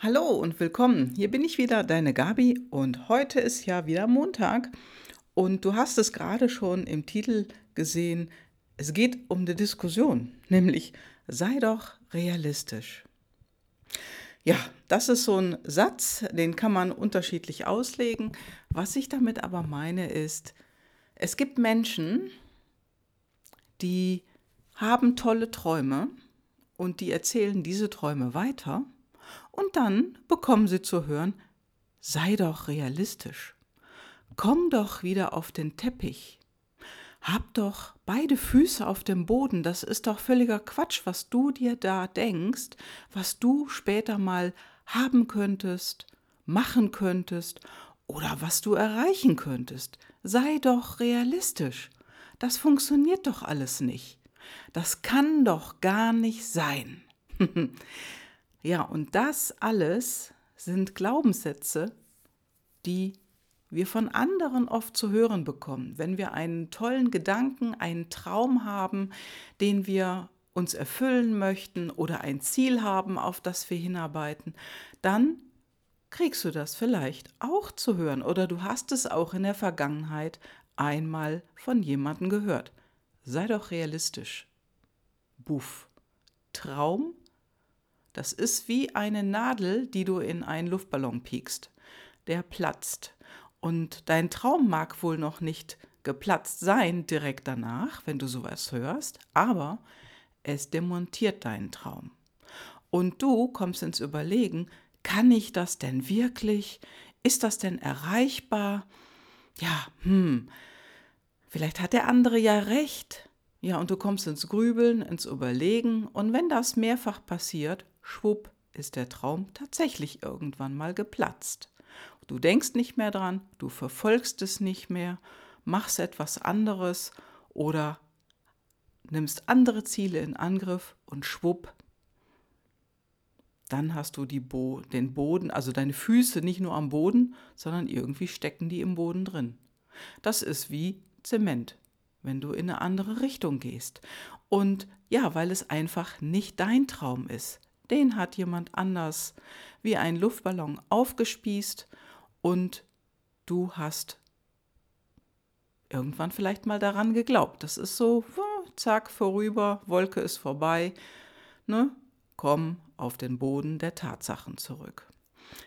Hallo und willkommen. Hier bin ich wieder, deine Gabi, und heute ist ja wieder Montag. Und du hast es gerade schon im Titel gesehen. Es geht um eine Diskussion, nämlich sei doch realistisch. Ja, das ist so ein Satz, den kann man unterschiedlich auslegen. Was ich damit aber meine ist, es gibt Menschen, die haben tolle Träume und die erzählen diese Träume weiter und dann bekommen sie zu hören, sei doch realistisch. Komm doch wieder auf den Teppich. Hab doch beide Füße auf dem Boden. Das ist doch völliger Quatsch, was du dir da denkst, was du später mal haben könntest, machen könntest oder was du erreichen könntest. Sei doch realistisch. Das funktioniert doch alles nicht. Das kann doch gar nicht sein. Ja, und das alles sind Glaubenssätze, die wir von anderen oft zu hören bekommen. Wenn wir einen tollen Gedanken, einen Traum haben, den wir uns erfüllen möchten oder ein Ziel haben, auf das wir hinarbeiten, dann kriegst du das vielleicht auch zu hören oder du hast es auch in der Vergangenheit einmal von jemandem gehört. Sei doch realistisch. Buff. Traum das ist wie eine Nadel, die du in einen Luftballon piekst. Der platzt. Und dein Traum mag wohl noch nicht geplatzt sein direkt danach, wenn du sowas hörst, aber es demontiert deinen Traum. Und du kommst ins Überlegen, kann ich das denn wirklich? Ist das denn erreichbar? Ja, hm, vielleicht hat der andere ja recht. Ja, und du kommst ins Grübeln, ins Überlegen, und wenn das mehrfach passiert, schwupp ist der Traum tatsächlich irgendwann mal geplatzt. Du denkst nicht mehr dran, du verfolgst es nicht mehr, machst etwas anderes oder nimmst andere Ziele in Angriff und schwupp, dann hast du Bo den Boden, also deine Füße nicht nur am Boden, sondern irgendwie stecken die im Boden drin. Das ist wie Zement, wenn du in eine andere Richtung gehst. Und ja, weil es einfach nicht dein Traum ist den hat jemand anders wie ein Luftballon aufgespießt und du hast irgendwann vielleicht mal daran geglaubt. Das ist so, zack, vorüber, Wolke ist vorbei, ne? Komm auf den Boden der Tatsachen zurück.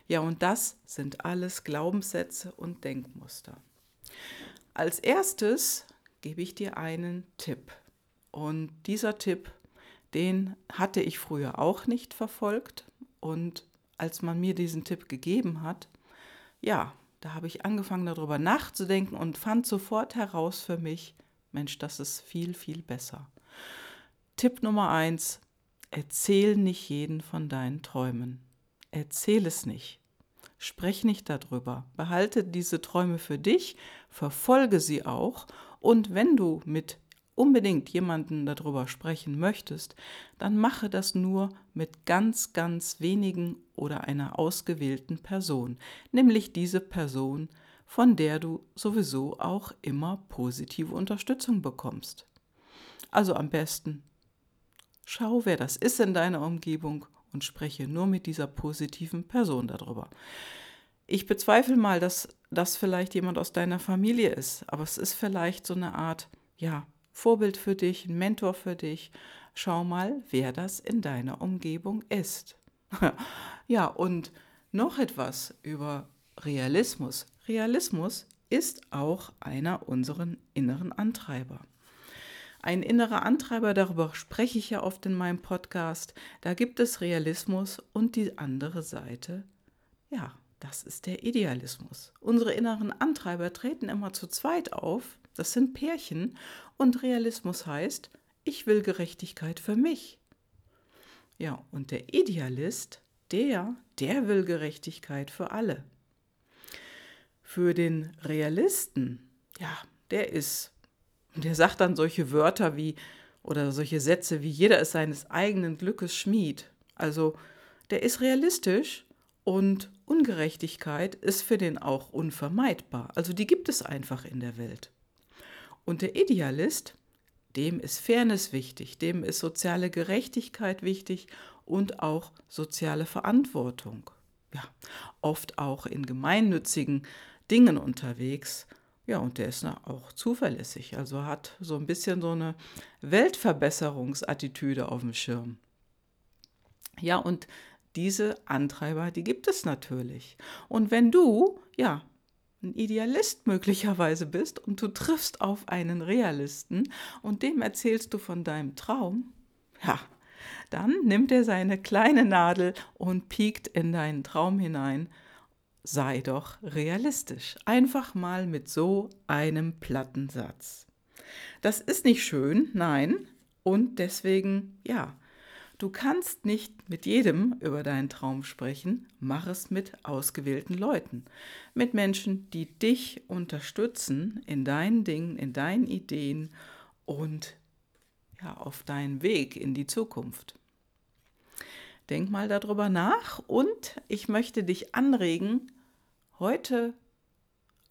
Ja, und das sind alles Glaubenssätze und Denkmuster. Als erstes gebe ich dir einen Tipp. Und dieser Tipp den hatte ich früher auch nicht verfolgt. Und als man mir diesen Tipp gegeben hat, ja, da habe ich angefangen darüber nachzudenken und fand sofort heraus für mich, Mensch, das ist viel, viel besser. Tipp Nummer eins, erzähl nicht jeden von deinen Träumen. Erzähl es nicht. Sprech nicht darüber. Behalte diese Träume für dich, verfolge sie auch und wenn du mit unbedingt jemanden darüber sprechen möchtest, dann mache das nur mit ganz, ganz wenigen oder einer ausgewählten Person, nämlich diese Person, von der du sowieso auch immer positive Unterstützung bekommst. Also am besten schau, wer das ist in deiner Umgebung und spreche nur mit dieser positiven Person darüber. Ich bezweifle mal, dass das vielleicht jemand aus deiner Familie ist, aber es ist vielleicht so eine Art, ja, Vorbild für dich, ein Mentor für dich. Schau mal, wer das in deiner Umgebung ist. ja, und noch etwas über Realismus. Realismus ist auch einer unserer inneren Antreiber. Ein innerer Antreiber, darüber spreche ich ja oft in meinem Podcast. Da gibt es Realismus und die andere Seite, ja, das ist der Idealismus. Unsere inneren Antreiber treten immer zu zweit auf das sind Pärchen und Realismus heißt, ich will Gerechtigkeit für mich. Ja, und der Idealist, der, der will Gerechtigkeit für alle. Für den Realisten, ja, der ist, der sagt dann solche Wörter wie oder solche Sätze wie jeder ist seines eigenen Glückes Schmied. Also der ist realistisch und Ungerechtigkeit ist für den auch unvermeidbar. Also die gibt es einfach in der Welt. Und der Idealist, dem ist Fairness wichtig, dem ist soziale Gerechtigkeit wichtig und auch soziale Verantwortung. ja oft auch in gemeinnützigen Dingen unterwegs. Ja, und der ist auch zuverlässig, also hat so ein bisschen so eine Weltverbesserungsattitüde auf dem Schirm. Ja, und diese Antreiber, die gibt es natürlich. Und wenn du, ja, ein Idealist möglicherweise bist und du triffst auf einen Realisten und dem erzählst du von deinem Traum, ja, dann nimmt er seine kleine Nadel und piekt in deinen Traum hinein. Sei doch realistisch. Einfach mal mit so einem platten Satz. Das ist nicht schön, nein. Und deswegen, ja, Du kannst nicht mit jedem über deinen Traum sprechen, mach es mit ausgewählten Leuten, mit Menschen, die dich unterstützen in deinen Dingen, in deinen Ideen und ja, auf deinen Weg in die Zukunft. Denk mal darüber nach und ich möchte dich anregen, heute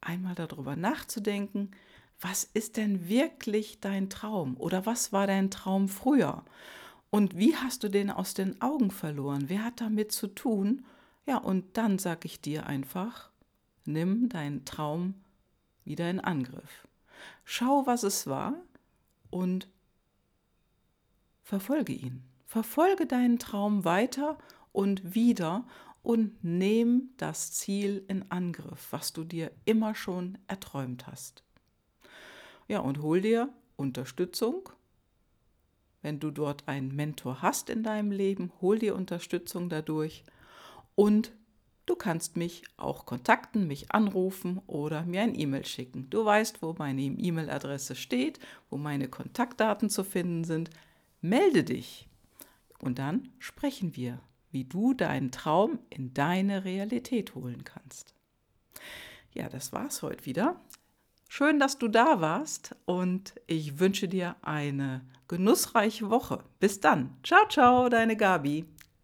einmal darüber nachzudenken, was ist denn wirklich dein Traum oder was war dein Traum früher? Und wie hast du den aus den Augen verloren? Wer hat damit zu tun? Ja, und dann sag ich dir einfach, nimm deinen Traum wieder in Angriff. Schau, was es war und verfolge ihn. Verfolge deinen Traum weiter und wieder und nimm das Ziel in Angriff, was du dir immer schon erträumt hast. Ja, und hol dir Unterstützung wenn du dort einen Mentor hast in deinem Leben, hol dir Unterstützung dadurch und du kannst mich auch kontakten, mich anrufen oder mir ein E-Mail schicken. Du weißt, wo meine E-Mail-Adresse steht, wo meine Kontaktdaten zu finden sind. Melde dich und dann sprechen wir, wie du deinen Traum in deine Realität holen kannst. Ja, das war's heute wieder. Schön, dass du da warst und ich wünsche dir eine genussreiche Woche. Bis dann. Ciao, ciao, deine Gabi.